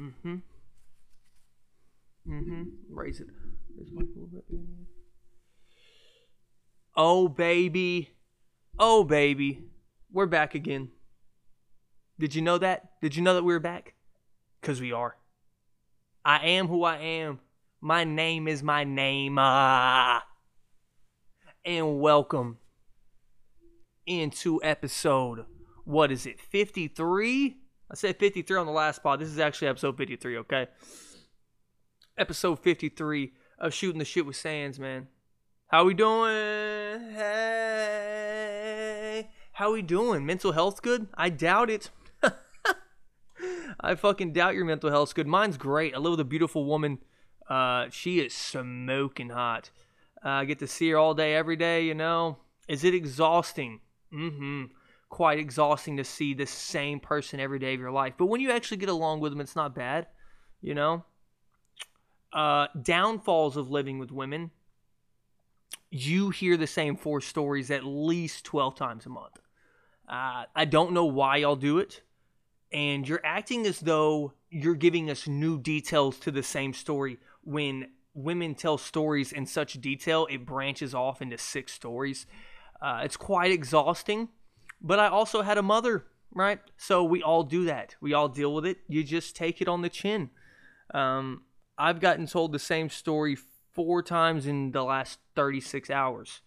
Mm-hmm. Mm-hmm. Raise it. Raise a little bit. Oh baby. Oh baby. We're back again. Did you know that? Did you know that we were back? Cause we are. I am who I am. My name is my name. Ah. And welcome into episode what is it? 53? I said 53 on the last pod. This is actually episode 53, okay? Episode 53 of Shooting the Shit with Sands, man. How we doing? Hey. How we doing? Mental health good? I doubt it. I fucking doubt your mental health's good. Mine's great. I live with a beautiful woman. Uh, she is smoking hot. Uh, I get to see her all day, every day, you know. Is it exhausting? Mm-hmm quite exhausting to see the same person every day of your life. But when you actually get along with them, it's not bad, you know? Uh, downfalls of living with women you hear the same four stories at least 12 times a month. Uh, I don't know why y'all do it. And you're acting as though you're giving us new details to the same story when women tell stories in such detail, it branches off into six stories. Uh, it's quite exhausting. But I also had a mother, right? So we all do that. We all deal with it. You just take it on the chin. Um, I've gotten told the same story four times in the last 36 hours.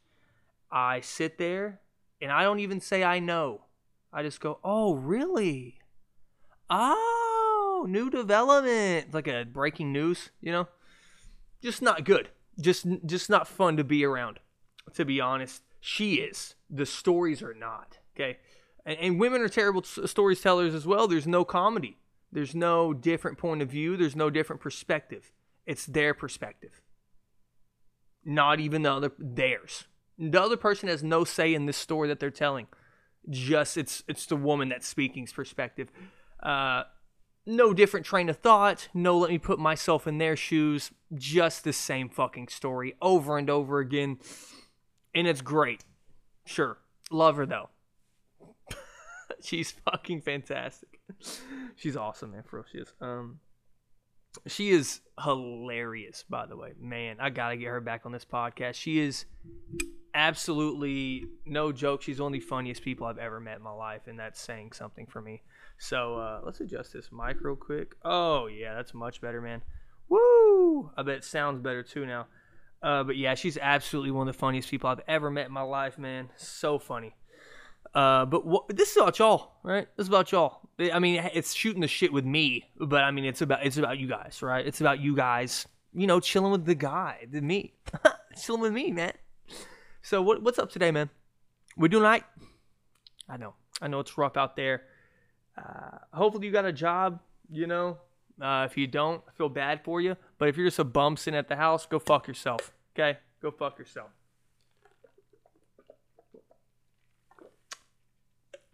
I sit there and I don't even say I know. I just go, oh, really? Oh, new development. Like a breaking news, you know? Just not good. Just just not fun to be around, to be honest. She is. The stories are not. Okay. And, and women are terrible storytellers as well. There's no comedy. There's no different point of view. There's no different perspective. It's their perspective. Not even the other theirs. The other person has no say in this story that they're telling. Just it's it's the woman that's speaking's perspective. Uh, no different train of thought. No, let me put myself in their shoes. Just the same fucking story over and over again, and it's great. Sure, love her though. She's fucking fantastic. She's awesome, man. For real, she is. Um, she is hilarious, by the way. Man, I gotta get her back on this podcast. She is absolutely no joke. She's one of the funniest people I've ever met in my life, and that's saying something for me. So uh, let's adjust this mic real quick. Oh yeah, that's much better, man. Woo! I bet it sounds better too now. Uh, but yeah, she's absolutely one of the funniest people I've ever met in my life, man. So funny. Uh, but this is about y'all, right? This is about y'all. I mean, it's shooting the shit with me, but I mean, it's about it's about you guys, right? It's about you guys, you know, chilling with the guy, the me, chilling with me, man. So what what's up today, man? We doing right? I know, I know it's rough out there. Uh, hopefully, you got a job. You know, uh, if you don't, I feel bad for you. But if you're just a bum sitting at the house, go fuck yourself. Okay, go fuck yourself.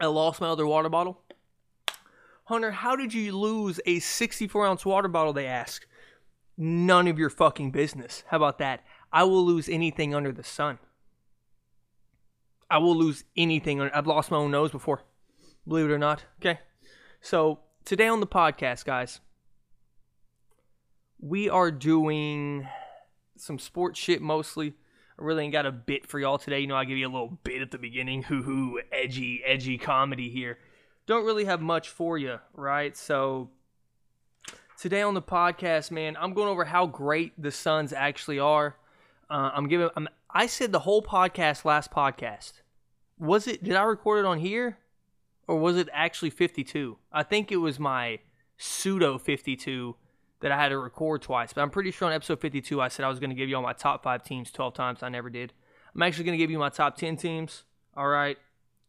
I lost my other water bottle. Hunter, how did you lose a 64 ounce water bottle? They ask. None of your fucking business. How about that? I will lose anything under the sun. I will lose anything. I've lost my own nose before, believe it or not. Okay. So today on the podcast, guys, we are doing some sports shit mostly. I really ain't got a bit for y'all today. You know, I give you a little bit at the beginning. Hoo hoo, edgy, edgy comedy here. Don't really have much for you, right? So today on the podcast, man, I'm going over how great the Suns actually are. Uh, I'm giving. I'm, I said the whole podcast last podcast. Was it? Did I record it on here, or was it actually 52? I think it was my pseudo 52 that I had to record twice. But I'm pretty sure on episode 52, I said I was going to give you all my top five teams 12 times. I never did. I'm actually going to give you my top 10 teams. All right.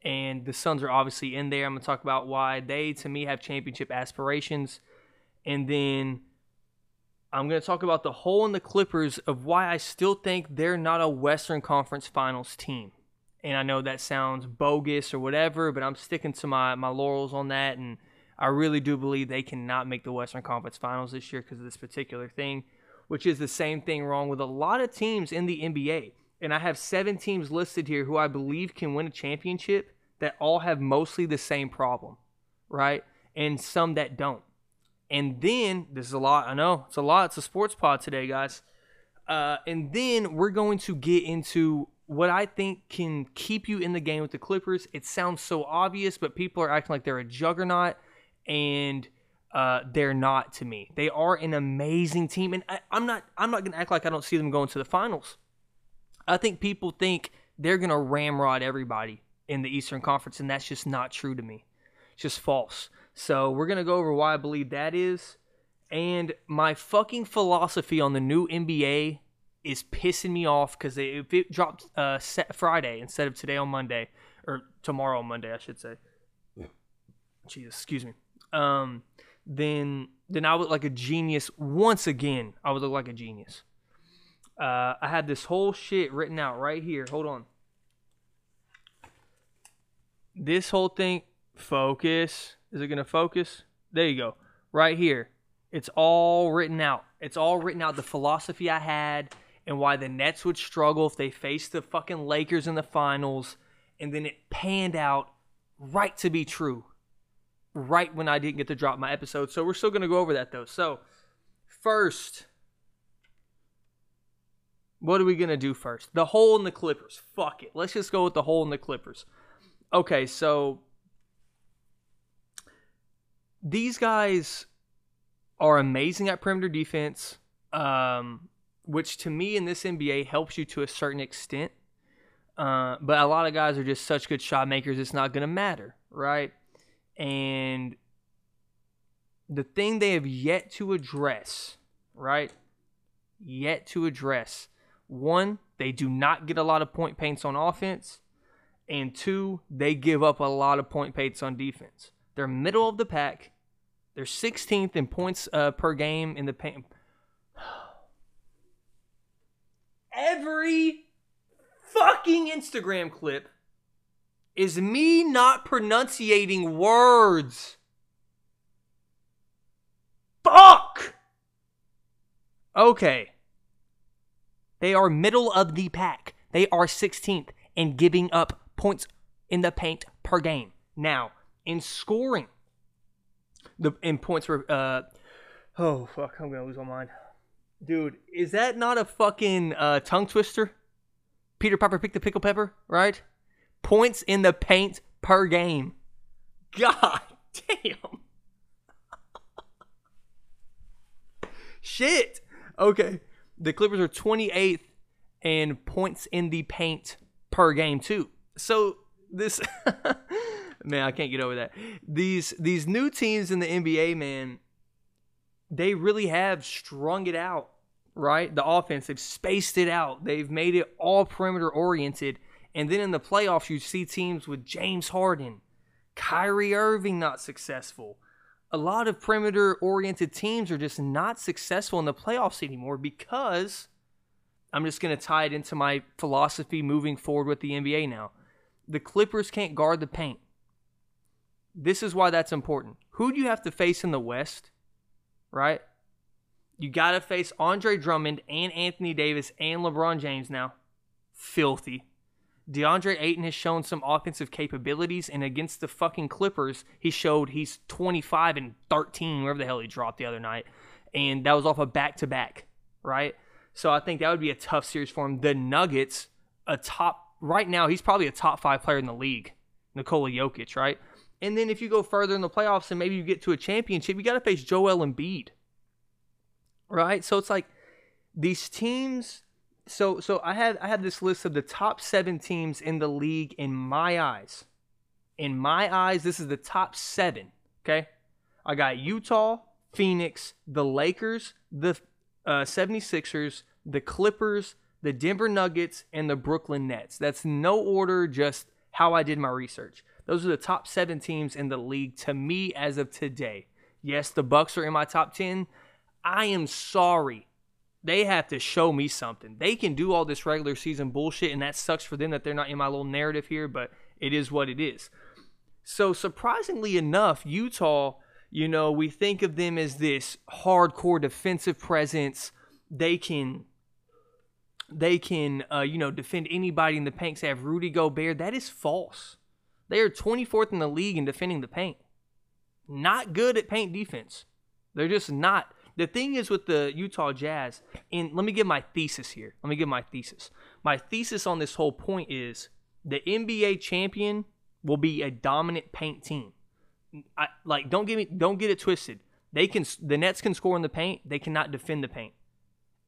And the Suns are obviously in there. I'm going to talk about why they, to me, have championship aspirations. And then I'm going to talk about the hole in the Clippers of why I still think they're not a Western Conference Finals team. And I know that sounds bogus or whatever, but I'm sticking to my, my laurels on that. And I really do believe they cannot make the Western Conference Finals this year because of this particular thing, which is the same thing wrong with a lot of teams in the NBA. And I have seven teams listed here who I believe can win a championship that all have mostly the same problem, right? And some that don't. And then this is a lot. I know it's a lot. It's a sports pod today, guys. Uh, and then we're going to get into what I think can keep you in the game with the Clippers. It sounds so obvious, but people are acting like they're a juggernaut, and uh, they're not to me. They are an amazing team, and I, I'm not. I'm not going to act like I don't see them going to the finals. I think people think they're going to ramrod everybody in the Eastern Conference, and that's just not true to me. It's just false. So we're gonna go over why I believe that is, and my fucking philosophy on the new NBA is pissing me off because if it dropped uh, Friday instead of today on Monday or tomorrow on Monday, I should say. Jesus, excuse me. Um, then then I would like a genius once again. I would look like a genius. Uh, I had this whole shit written out right here. Hold on. This whole thing, focus. Is it to focus? There you go. Right here. It's all written out. It's all written out the philosophy I had and why the Nets would struggle if they faced the fucking Lakers in the finals. And then it panned out right to be true. Right when I didn't get to drop my episode. So we're still going to go over that though. So, first, what are we going to do first? The hole in the Clippers. Fuck it. Let's just go with the hole in the Clippers. Okay, so these guys are amazing at perimeter defense, um, which to me in this NBA helps you to a certain extent. Uh, but a lot of guys are just such good shot makers, it's not going to matter, right? And the thing they have yet to address, right? Yet to address. One, they do not get a lot of point paints on offense. And two, they give up a lot of point paints on defense. They're middle of the pack. They're 16th in points uh, per game in the paint. Every fucking Instagram clip is me not pronunciating words. Fuck! Okay. They are middle of the pack. They are 16th in giving up points in the paint per game. Now, in scoring. The in points for uh oh fuck, I'm gonna lose my mind. Dude, is that not a fucking uh, tongue twister? Peter Piper picked the pickle pepper, right? Points in the paint per game. God damn. Shit. Okay. The Clippers are 28th in points in the paint per game too. So this man, I can't get over that. These these new teams in the NBA, man, they really have strung it out, right? The offense, they've spaced it out. They've made it all perimeter oriented. And then in the playoffs, you see teams with James Harden, Kyrie Irving not successful. A lot of perimeter oriented teams are just not successful in the playoffs anymore because I'm just going to tie it into my philosophy moving forward with the NBA now. The Clippers can't guard the paint. This is why that's important. Who do you have to face in the West? Right? You got to face Andre Drummond and Anthony Davis and LeBron James now. Filthy. DeAndre Ayton has shown some offensive capabilities, and against the fucking Clippers, he showed he's 25 and 13, wherever the hell he dropped the other night. And that was off a back to back, right? So I think that would be a tough series for him. The Nuggets, a top, right now, he's probably a top five player in the league. Nikola Jokic, right? And then if you go further in the playoffs and maybe you get to a championship, you got to face Joel Embiid. Right? So it's like these teams so so I had I had this list of the top 7 teams in the league in my eyes. In my eyes, this is the top 7, okay? I got Utah, Phoenix, the Lakers, the uh, 76ers, the Clippers, the Denver Nuggets, and the Brooklyn Nets. That's no order, just how I did my research. Those are the top seven teams in the league to me as of today. Yes, the Bucks are in my top 10. I am sorry. They have to show me something. They can do all this regular season bullshit, and that sucks for them that they're not in my little narrative here, but it is what it is. So, surprisingly enough, Utah, you know, we think of them as this hardcore defensive presence. They can they can uh, you know defend anybody in the paint. They have Rudy Gobert. That is false. They are 24th in the league in defending the paint. Not good at paint defense. They're just not. The thing is with the Utah Jazz, and let me give my thesis here. Let me give my thesis. My thesis on this whole point is the NBA champion will be a dominant paint team. I, like don't get me don't get it twisted. They can the Nets can score in the paint, they cannot defend the paint.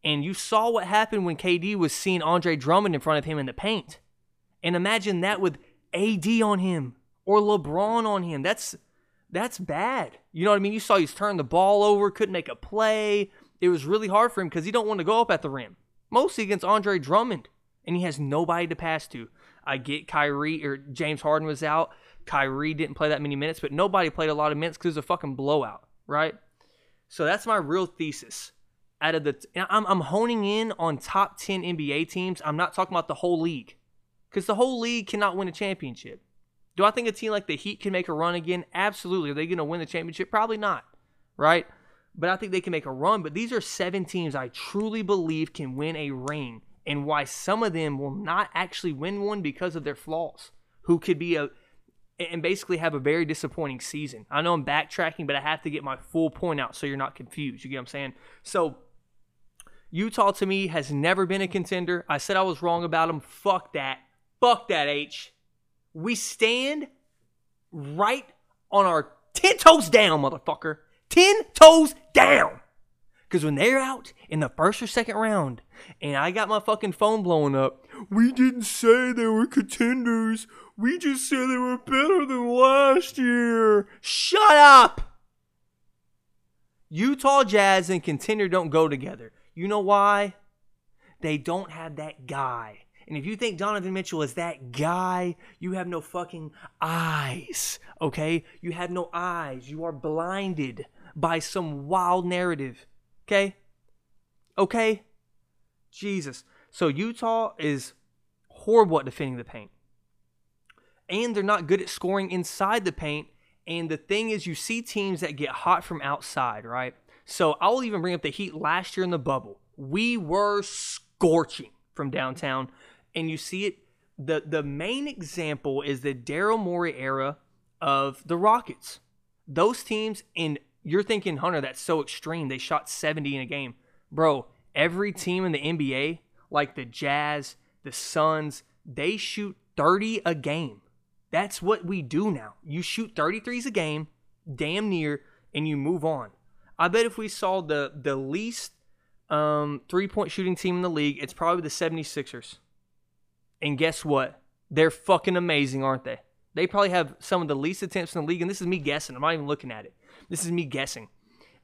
And you saw what happened when KD was seeing Andre Drummond in front of him in the paint. And imagine that with AD on him or LeBron on him. That's that's bad. You know what I mean? You saw he's turned the ball over, couldn't make a play. It was really hard for him because he don't want to go up at the rim. Mostly against Andre Drummond. And he has nobody to pass to. I get Kyrie or James Harden was out. Kyrie didn't play that many minutes, but nobody played a lot of minutes because it was a fucking blowout, right? So that's my real thesis. Out of the, I'm, I'm honing in on top 10 NBA teams. I'm not talking about the whole league because the whole league cannot win a championship. Do I think a team like the Heat can make a run again? Absolutely. Are they going to win the championship? Probably not, right? But I think they can make a run. But these are seven teams I truly believe can win a ring, and why some of them will not actually win one because of their flaws, who could be a and basically have a very disappointing season. I know I'm backtracking, but I have to get my full point out so you're not confused. You get what I'm saying? So Utah to me has never been a contender. I said I was wrong about them. Fuck that. Fuck that, H. We stand right on our 10 toes down, motherfucker. 10 toes down. Because when they're out in the first or second round, and I got my fucking phone blowing up, we didn't say they were contenders. We just said they were better than last year. Shut up! Utah Jazz and contender don't go together. You know why? They don't have that guy. And if you think Donovan Mitchell is that guy, you have no fucking eyes, okay? You have no eyes. You are blinded by some wild narrative, okay? Okay? Jesus. So Utah is horrible at defending the paint. And they're not good at scoring inside the paint. And the thing is, you see teams that get hot from outside, right? So I'll even bring up the Heat last year in the bubble. We were scorching from downtown and you see it. the The main example is the Daryl Morey era of the Rockets. Those teams, and you're thinking, Hunter, that's so extreme. They shot 70 in a game, bro. Every team in the NBA, like the Jazz, the Suns, they shoot 30 a game. That's what we do now. You shoot 33s a game, damn near, and you move on. I bet if we saw the the least um, three point shooting team in the league, it's probably the 76ers. And guess what? They're fucking amazing, aren't they? They probably have some of the least attempts in the league, and this is me guessing. I'm not even looking at it. This is me guessing.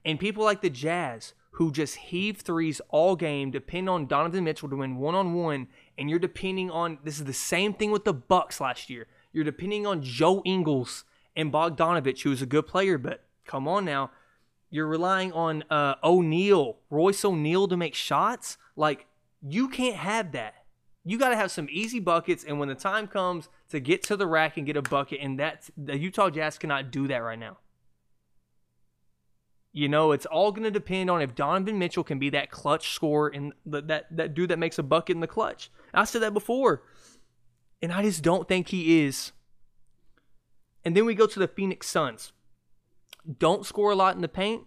And people like the Jazz, who just heave threes all game, depend on Donovan Mitchell to win one on one, and you're depending on this is the same thing with the Bucks last year. You're depending on Joe Ingles and Bogdanovich, who is a good player, but come on now. You're relying on uh, O'Neale, Royce O'Neale to make shots. Like, you can't have that you got to have some easy buckets. And when the time comes to get to the rack and get a bucket, and that's the Utah Jazz cannot do that right now. You know, it's all going to depend on if Donovan Mitchell can be that clutch scorer and that that dude that makes a bucket in the clutch. I said that before, and I just don't think he is. And then we go to the Phoenix Suns. Don't score a lot in the paint,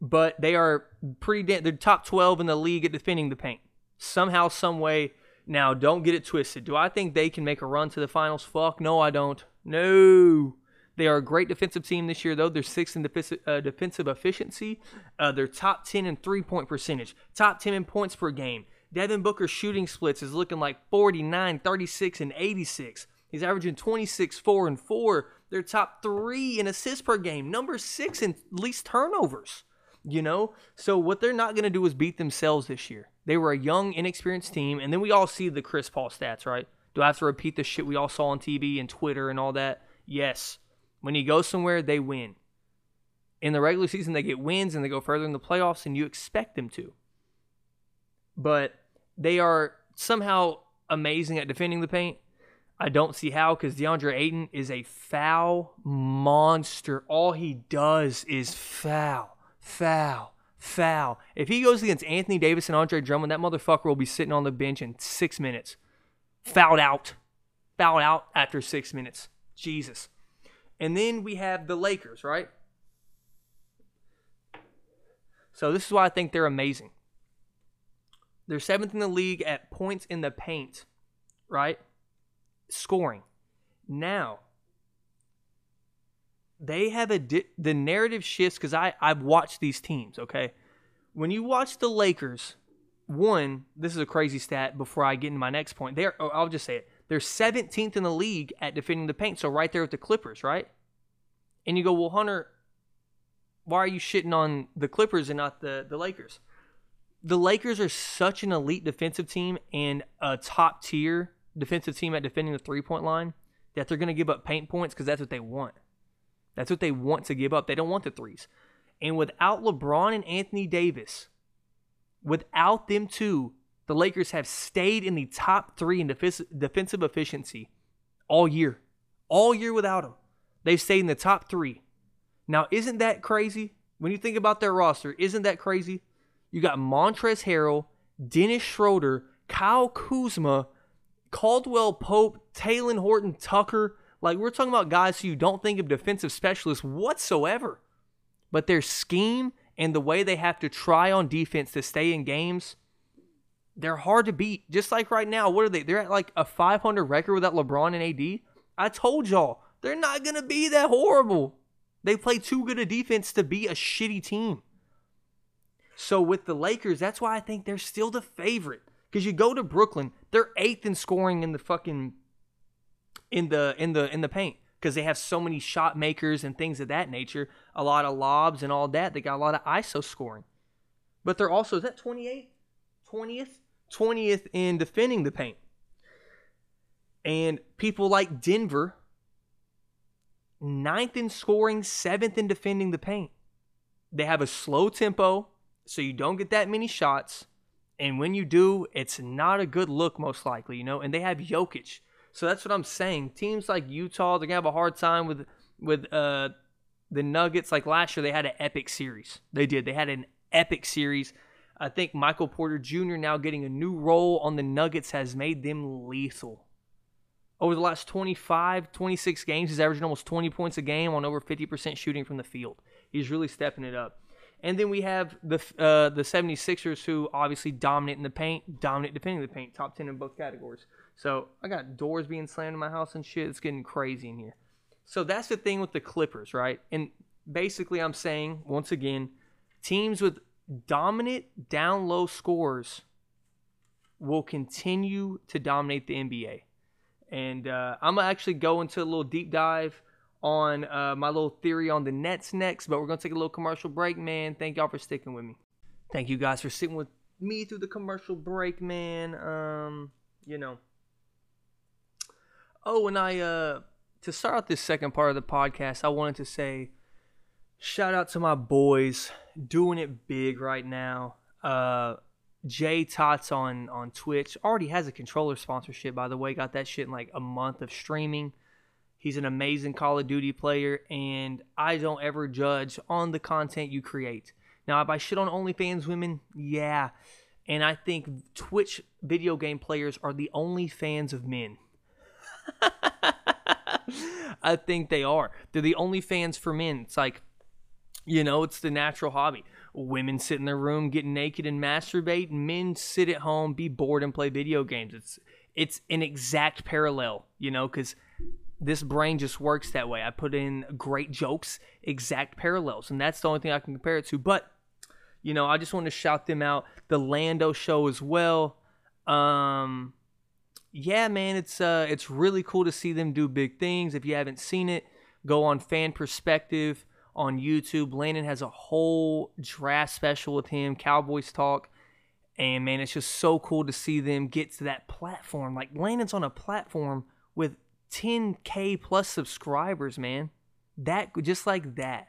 but they are pretty. They're top twelve in the league at defending the paint. Somehow, some way, now, don't get it twisted. Do I think they can make a run to the finals? Fuck, no, I don't. No. They are a great defensive team this year, though. They're sixth in defensive, uh, defensive efficiency. Uh, they're top 10 in three point percentage, top 10 in points per game. Devin Booker's shooting splits is looking like 49, 36, and 86. He's averaging 26, 4, and 4. They're top three in assists per game, number six in least turnovers. You know? So, what they're not going to do is beat themselves this year. They were a young, inexperienced team, and then we all see the Chris Paul stats, right? Do I have to repeat the shit we all saw on TV and Twitter and all that? Yes. When you go somewhere, they win. In the regular season, they get wins and they go further in the playoffs, and you expect them to. But they are somehow amazing at defending the paint. I don't see how because DeAndre Ayton is a foul monster. All he does is foul, foul, foul. If he goes against Anthony Davis and Andre Drummond, that motherfucker will be sitting on the bench in six minutes. Fouled out. Fouled out after six minutes. Jesus. And then we have the Lakers, right? So this is why I think they're amazing. They're seventh in the league at points in the paint, right? Scoring. Now, they have a di- the narrative shifts because I I've watched these teams. Okay, when you watch the Lakers, one this is a crazy stat. Before I get into my next point, they're oh, I'll just say it. They're 17th in the league at defending the paint, so right there with the Clippers, right? And you go, well, Hunter, why are you shitting on the Clippers and not the the Lakers? The Lakers are such an elite defensive team and a top tier defensive team at defending the three point line that they're going to give up paint points because that's what they want. That's what they want to give up. They don't want the threes. And without LeBron and Anthony Davis, without them two, the Lakers have stayed in the top three in defensive efficiency all year. All year without them. They've stayed in the top three. Now, isn't that crazy? When you think about their roster, isn't that crazy? You got Montrezl Harrell, Dennis Schroeder, Kyle Kuzma, Caldwell Pope, Talen Horton Tucker, like we're talking about guys who you don't think of defensive specialists whatsoever. But their scheme and the way they have to try on defense to stay in games, they're hard to beat. Just like right now, what are they? They're at like a 500 record without LeBron and AD. I told y'all, they're not going to be that horrible. They play too good a defense to be a shitty team. So with the Lakers, that's why I think they're still the favorite. Because you go to Brooklyn, they're eighth in scoring in the fucking in the in the in the paint because they have so many shot makers and things of that nature, a lot of lobs and all that. They got a lot of ISO scoring. But they're also is that 28 20th 20th in defending the paint. And people like Denver ninth in scoring, seventh in defending the paint. They have a slow tempo, so you don't get that many shots. And when you do, it's not a good look, most likely, you know. And they have Jokic, so that's what I'm saying. Teams like Utah, they're gonna have a hard time with with uh, the Nuggets. Like last year, they had an epic series. They did. They had an epic series. I think Michael Porter Jr. now getting a new role on the Nuggets has made them lethal. Over the last 25, 26 games, he's averaging almost 20 points a game on over 50% shooting from the field. He's really stepping it up. And then we have the uh, the 76ers, who obviously dominate in the paint, dominate defending the paint, top 10 in both categories. So I got doors being slammed in my house and shit. It's getting crazy in here. So that's the thing with the Clippers, right? And basically, I'm saying once again, teams with dominant down low scores will continue to dominate the NBA. And uh, I'm gonna actually go into a little deep dive on uh, my little theory on the Nets next, but we're gonna take a little commercial break, man. Thank y'all for sticking with me. Thank you guys for sitting with me through the commercial break, man. Um, you know. Oh, and I uh to start out this second part of the podcast, I wanted to say shout out to my boys doing it big right now. Uh Jay Tots on on Twitch already has a controller sponsorship by the way. Got that shit in like a month of streaming. He's an amazing Call of Duty player, and I don't ever judge on the content you create. Now, if I shit on OnlyFans women, yeah. And I think Twitch video game players are the only fans of men. I think they are. They're the only fans for men. It's like, you know, it's the natural hobby. Women sit in their room, get naked and masturbate. Men sit at home, be bored, and play video games. It's it's an exact parallel, you know, because this brain just works that way. I put in great jokes, exact parallels, and that's the only thing I can compare it to. But you know, I just want to shout them out. The Lando show as well. Um, yeah, man, it's uh, it's really cool to see them do big things. If you haven't seen it, go on Fan Perspective on YouTube. Landon has a whole draft special with him, Cowboys Talk. And man, it's just so cool to see them get to that platform. Like Landon's on a platform with 10k plus subscribers, man. That just like that.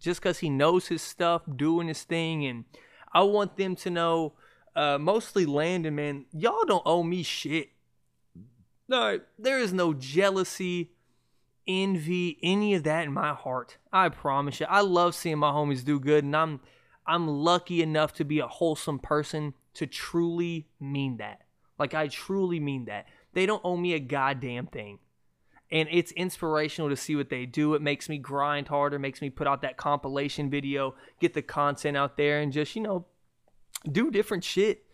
Just cuz he knows his stuff, doing his thing and I want them to know uh, mostly Landon, man, y'all don't owe me shit. No, there is no jealousy, envy, any of that in my heart. I promise you. I love seeing my homies do good, and I'm I'm lucky enough to be a wholesome person to truly mean that. Like I truly mean that. They don't owe me a goddamn thing. and it's inspirational to see what they do. It makes me grind harder, makes me put out that compilation video, get the content out there, and just you know do different shit.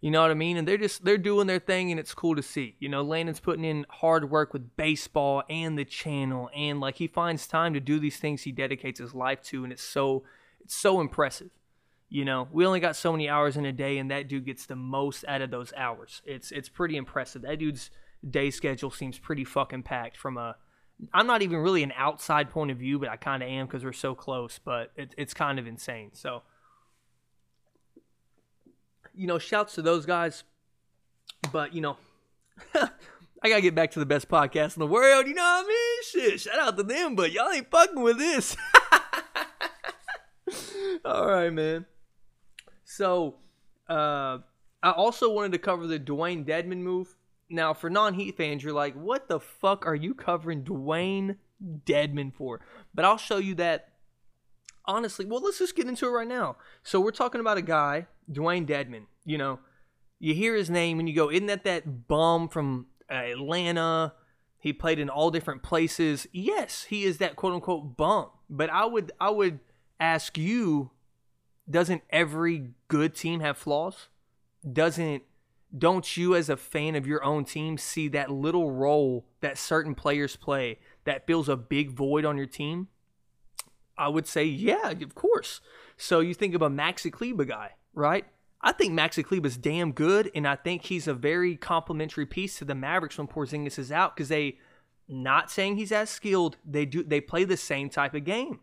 You know what I mean? And they're just they're doing their thing, and it's cool to see. You know, Landon's putting in hard work with baseball and the channel, and like he finds time to do these things he dedicates his life to, and it's so it's so impressive. You know, we only got so many hours in a day, and that dude gets the most out of those hours. It's it's pretty impressive. That dude's day schedule seems pretty fucking packed from a I'm not even really an outside point of view, but I kind of am because we're so close. But it, it's kind of insane. So, you know, shouts to those guys. But you know, I gotta get back to the best podcast in the world. You know what I mean? Shit, shout out to them, but y'all ain't fucking with this. All right, man. So, uh, I also wanted to cover the Dewayne Dedmon move. Now, for non-Heat fans, you're like, what the fuck are you covering Dewayne Dedmon for? But I'll show you that. Honestly, well, let's just get into it right now. So we're talking about a guy, Dewayne Dedmon. You know, you hear his name and you go, isn't that that bum from Atlanta? He played in all different places. Yes, he is that quote unquote bum. But I would, I would ask you, doesn't every good team have flaws? Doesn't don't you as a fan of your own team see that little role that certain players play that fills a big void on your team? I would say, yeah, of course. So you think of a Maxi Kleber guy, right? I think Maxi Kleber is damn good, and I think he's a very complimentary piece to the Mavericks when Porzingis is out because they, not saying he's as skilled, they do they play the same type of game.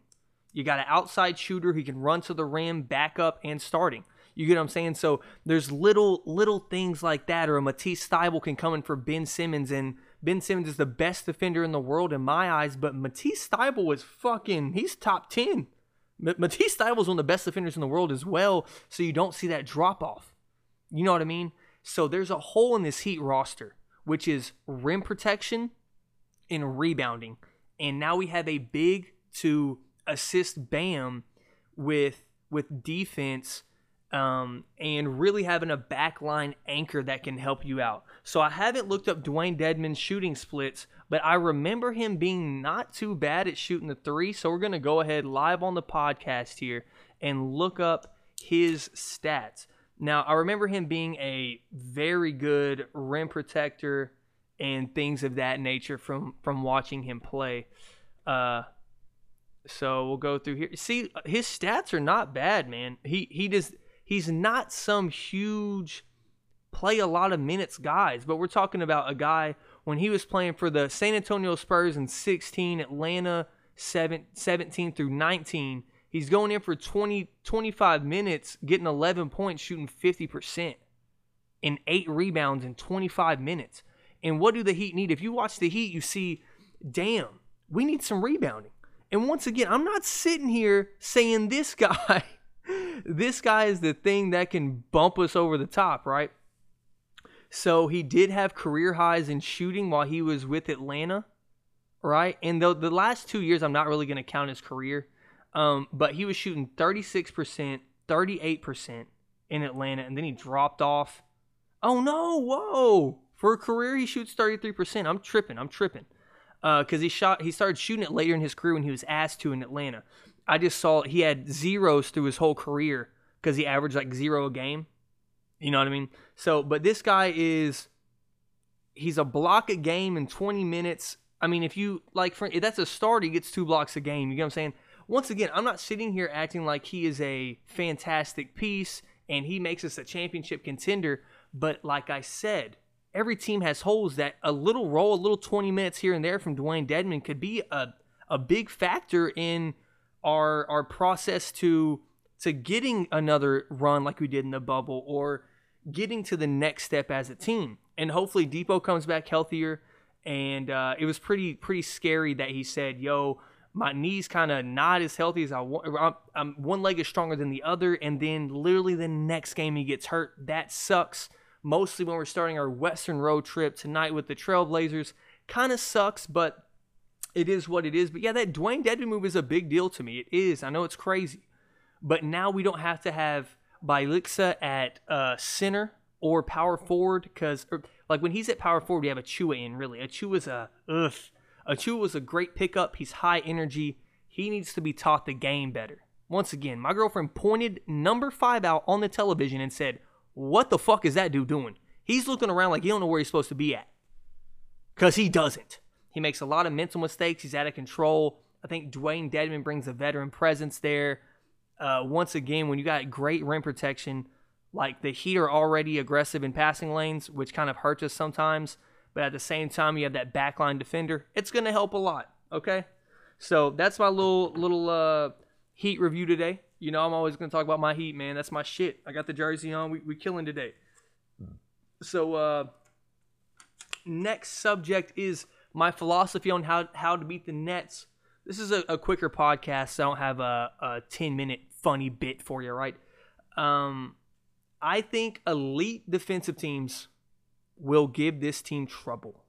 You got an outside shooter who can run to the rim, back up, and starting. You get what I'm saying? So there's little little things like that, or a Matisse Thybulle can come in for Ben Simmons, and Ben Simmons is the best defender in the world in my eyes, but Matisse Thybulle is fucking he's top ten. Matisse Thybulle is one of the best defenders in the world as well, so you don't see that drop off. You know what I mean? So there's a hole in this Heat roster, which is rim protection and rebounding. And now we have a big to assist Bam with with defense um, and really having a backline anchor that can help you out. So I haven't looked up Dewayne Dedmon's shooting splits, but I remember him being not too bad at shooting the three. So we're going to go ahead live on the podcast here and look up his stats. Now, I remember him being a very good rim protector and things of that nature from from watching him play. Uh, so we'll go through here. See, his stats are not bad, man. He he does he's not some huge play a lot of minutes guys, but we're talking about a guy when he was playing for the San Antonio Spurs in 16, Atlanta 7, 17 through 19. He's going in for 20 25 minutes, getting 11 points, shooting 50% and 8 rebounds in 25 minutes. And what do the Heat need? If you watch the Heat, you see, damn, we need some rebounding. And once again, I'm not sitting here saying this guy this guy is the thing that can bump us over the top, right? So he did have career highs in shooting while he was with Atlanta, right? And the, the last two years, I'm not really going to count his career, um, but he was shooting 36%, 38% in Atlanta, and then he dropped off. Oh no, whoa! For a career, he shoots 33%. I'm tripping. I'm tripping. Because uh, he shot, he started shooting it later in his career when he was asked to in Atlanta. I just saw he had zeros through his whole career because he averaged like zero a game. You know what I mean? So, but this guy is he's a block a game in 20 minutes. I mean, if you like, for, if that's a start, he gets two blocks a game. You get what I'm saying? Once again, I'm not sitting here acting like he is a fantastic piece and he makes us a championship contender. But like I said, every team has holes that a little roll, a little 20 minutes here and there from Dewayne Dedmon could be a, a big factor in our our process to to getting another run like we did in the bubble or getting to the next step as a team. And hopefully Depot comes back healthier. And uh, it was pretty pretty scary that he said, "Yo, my knees kind of not as healthy as I want. I'm, one leg is stronger than the other." And then literally the next game he gets hurt. That sucks. Mostly when we're starting our Western road trip tonight with the Trailblazers, kind of sucks, but it is what it is. But yeah, that Dewayne Dedmon move is a big deal to me. It is. I know it's crazy. But now we don't have to have Bjelica at uh, center or power forward because, like, when he's at power forward, we have Achiuwa in, really. Achiuwa's a, ugh. Was a great pickup. He's high energy. He needs to be taught the game better. Once again, my girlfriend pointed number five out on the television and said, What the fuck is that dude doing? He's looking around like he don't know where he's supposed to be at. Because he doesn't. He makes a lot of mental mistakes. He's out of control. I think Dewayne Dedmon brings a veteran presence there. Uh, once again, when you got great rim protection, like the Heat are already aggressive in passing lanes, which kind of hurts us sometimes. But at the same time, you have that backline defender. It's going to help a lot. Okay, so that's my little little uh, Heat review today. You know, I'm always going to talk about my Heat, man. That's my shit. I got the jersey on. We we killing today. So uh, next subject is my philosophy on how how to beat the Nets. This is a, a quicker podcast, so I don't have a, a 10 minute funny bit for you, right? Um, I think elite defensive teams will give this team trouble.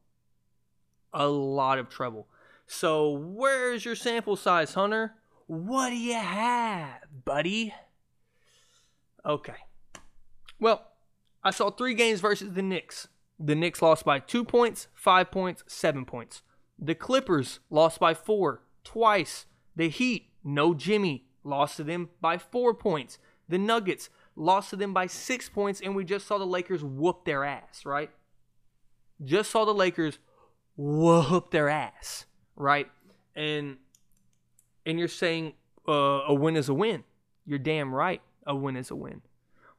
A lot of trouble. So, where's your sample size, Hunter? What do you have, buddy? Okay. Well, I saw three games versus the Knicks. The Knicks lost by two points, five points, seven points. The Clippers lost by four, twice. The Heat, no Jimmy, lost to them by four points. The Nuggets lost to them by six points, and we just saw the Lakers whoop their ass, right? Just saw the Lakers whoop their ass, right? And and you're saying uh, a win is a win. You're damn right. A win is a win.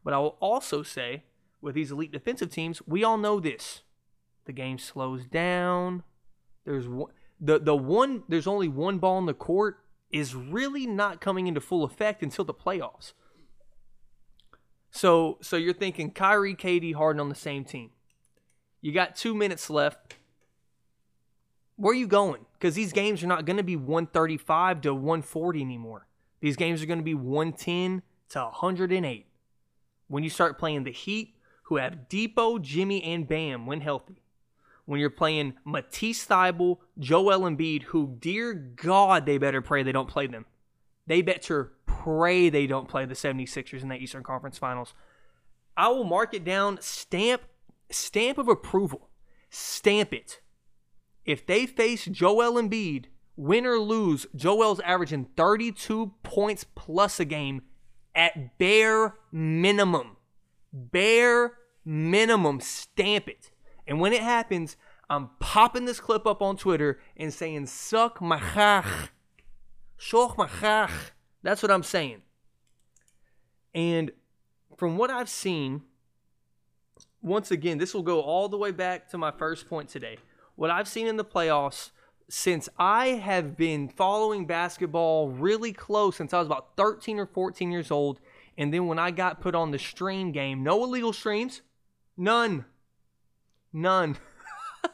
But I will also say, with these elite defensive teams, we all know this. The game slows down. There's one, the the one. There's only one ball in the court is really not coming into full effect until the playoffs. So so you're thinking Kyrie, KD, Harden on the same team. You got two minutes left. Where are you going? Because these games are not going to be 135 to 140 anymore. These games are going to be 110 to 108. When you start playing the Heat, who have Depot, Jimmy, and Bam when healthy. When you're playing Matisse Thybulle, Joel Embiid, who, dear God, they better pray they don't play them. They better pray they don't play the 76ers in the Eastern Conference Finals. I will mark it down, stamp, stamp of approval. Stamp it. If they face Joel Embiid, win or lose, Joel's averaging 32 points plus a game at bare minimum. Bare minimum. Stamp it. And when it happens, I'm popping this clip up on Twitter and saying, suck my chach. Shoch my chach. That's what I'm saying. And from what I've seen, once again, this will go all the way back to my first point today. What I've seen in the playoffs since I have been following basketball really close since I was about 13 or 14 years old. And then when I got put on the stream game, no illegal streams, none. None.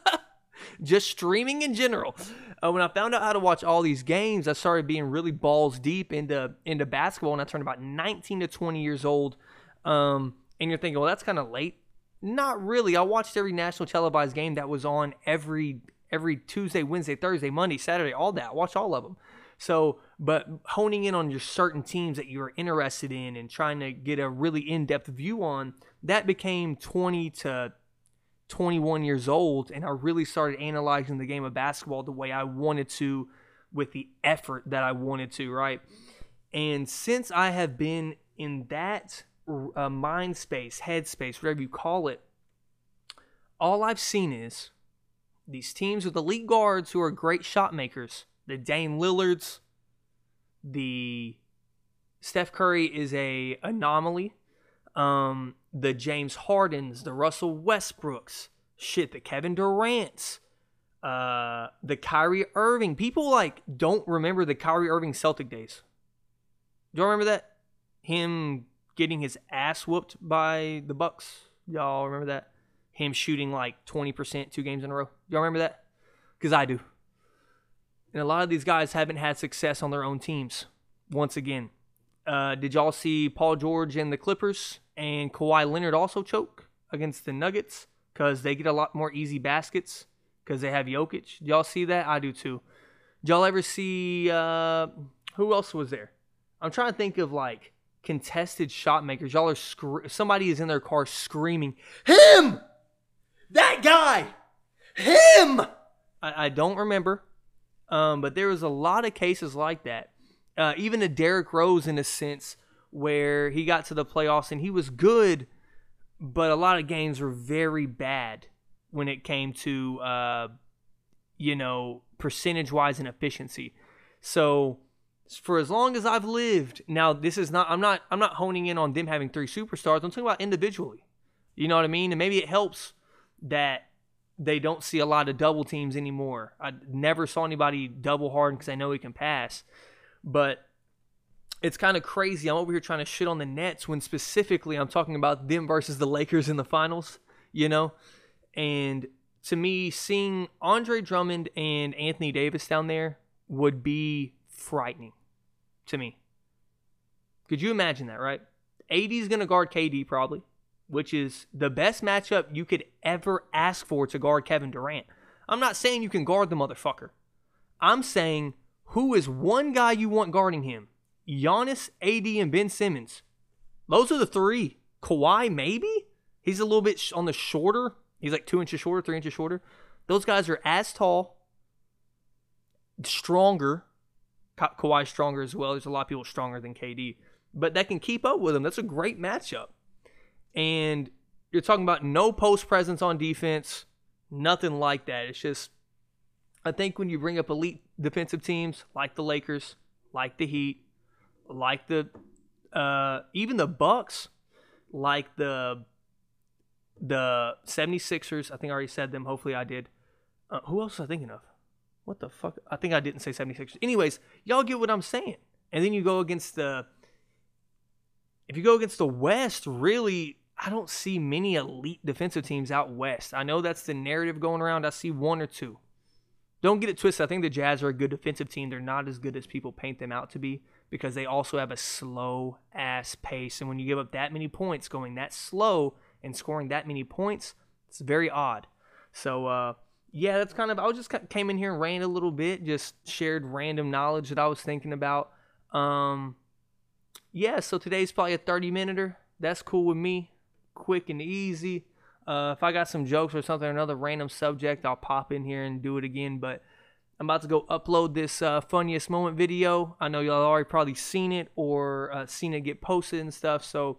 Just streaming in general uh, when I found out how to watch all these games, I started being really balls deep into into basketball, and I turned about 19 to 20 years old. Um, and you're thinking, well, that's kind of late. Not really. I watched every national televised game that was on every every Tuesday, Wednesday, Thursday, Monday, Saturday, all that. I watched all of them. So, but honing in on your certain teams that you're interested in and trying to get a really in-depth view on, that became 20 to 21 years old and I really started analyzing the game of basketball the way I wanted to with the effort that I wanted to, right? And since I have been in that uh, mind space, head space, whatever you call it, all I've seen is these teams with elite guards who are great shot makers. The Dame Lillards, the Steph Curry is a anomaly um, the James Hardens, the Russell Westbrooks, shit, the Kevin Durant's, uh, the Kyrie Irving. People like don't remember the Kyrie Irving Celtic days. Do you remember that? Him getting his ass whooped by the Bucks. Y'all remember that? Him shooting like 20% two games in a row. Y'all remember that? Because I do. And a lot of these guys haven't had success on their own teams. Once again, uh, did y'all see Paul George and the Clippers and Kawhi Leonard also choke against the Nuggets because they get a lot more easy baskets because they have Jokic? Did y'all see that? I do too. Did y'all ever see uh, who else was there? I'm trying to think of like contested shot makers. Y'all are scre- somebody is in their car screaming, "Him! That guy! Him!" I, I don't remember. Um, but there was a lot of cases like that. Uh, even a Derrick Rose, in a sense, where he got to the playoffs and he was good, but a lot of games were very bad when it came to, uh, you know, percentage wise and efficiency. So for as long as I've lived, now this is not I'm not I'm not honing in on them having three superstars. I'm talking about individually. You know what I mean? And maybe it helps that they don't see a lot of double teams anymore. I never saw anybody double hard because I know he can pass. But it's kind of crazy. I'm over here trying to shit on the Nets when specifically I'm talking about them versus the Lakers in the finals, you know? And to me, seeing Andre Drummond and Anthony Davis down there would be frightening to me. Could you imagine that, right? AD is going to guard KD probably, which is the best matchup you could ever ask for to guard Kevin Durant. I'm not saying you can guard the motherfucker. I'm saying who is one guy you want guarding him? Giannis, AD, and Ben Simmons. Those are the three. Kawhi, maybe? He's a little bit on the shorter. He's like two inches shorter, three inches shorter. Those guys are as tall, stronger, Ka- Kawhi stronger as well. There's a lot of people stronger than KD, but that can keep up with him. That's a great matchup. And you're talking about no post presence on defense, nothing like that. It's just, I think when you bring up elite defensive teams like the Lakers, like the Heat, like the uh, even the Bucks, like the the 76ers. I think I already said them. Hopefully I did. Uh, who else was I thinking of? What the fuck? I think I didn't say 76ers. Anyways, y'all get what I'm saying. And then you go against the. If you go against the West, really, I don't see many elite defensive teams out West. I know that's the narrative going around. I see one or two. Don't get it twisted. I think the Jazz are a good defensive team. They're not as good as people paint them out to be because they also have a slow ass pace. And when you give up that many points going that slow and scoring that many points, it's very odd. So, uh, yeah, that's kind of. I just came in here and ran a little bit, just shared random knowledge that I was thinking about. Um, yeah, so today's probably a 30 minuter. That's cool with me. Quick and easy. Uh, if I got some jokes or something, another random subject, I'll pop in here and do it again. But I'm about to go upload this uh, funniest moment video. I know y'all already probably seen it or uh, seen it get posted and stuff. So,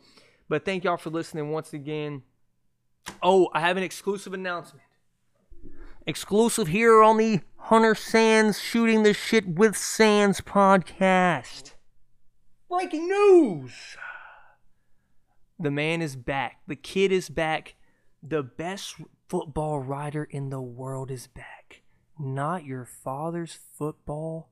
but thank y'all for listening once again. Oh, I have an exclusive announcement exclusive here on the Hunter Sands Shooting the Shit with Sands podcast. Breaking news! The man is back. The kid is back. The best football writer in the world is back. Not your father's football.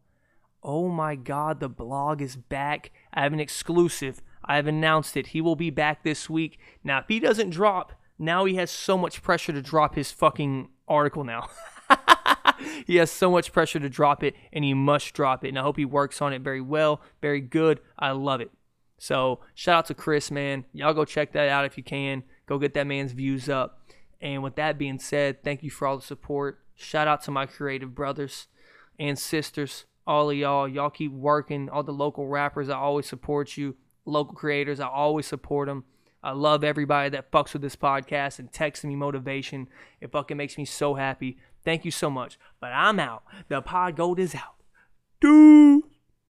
Oh my god, the blog is back. I have an exclusive. I have announced it. He will be back this week. Now, if he doesn't drop, now he has so much pressure to drop his fucking article now. he has so much pressure to drop it, and he must drop it. And I hope he works on it very well, very good. I love it. So shout out to Chris, man. Y'all go check that out if you can. Go get that man's views up. And with that being said, thank you for all the support. Shout out to my creative brothers and sisters, all of y'all. Y'all keep working. All the local rappers, I always support you. Local creators, I always support them. I love everybody that fucks with this podcast and texts me motivation. It fucking makes me so happy. Thank you so much. But I'm out. The pod gold is out. Dude.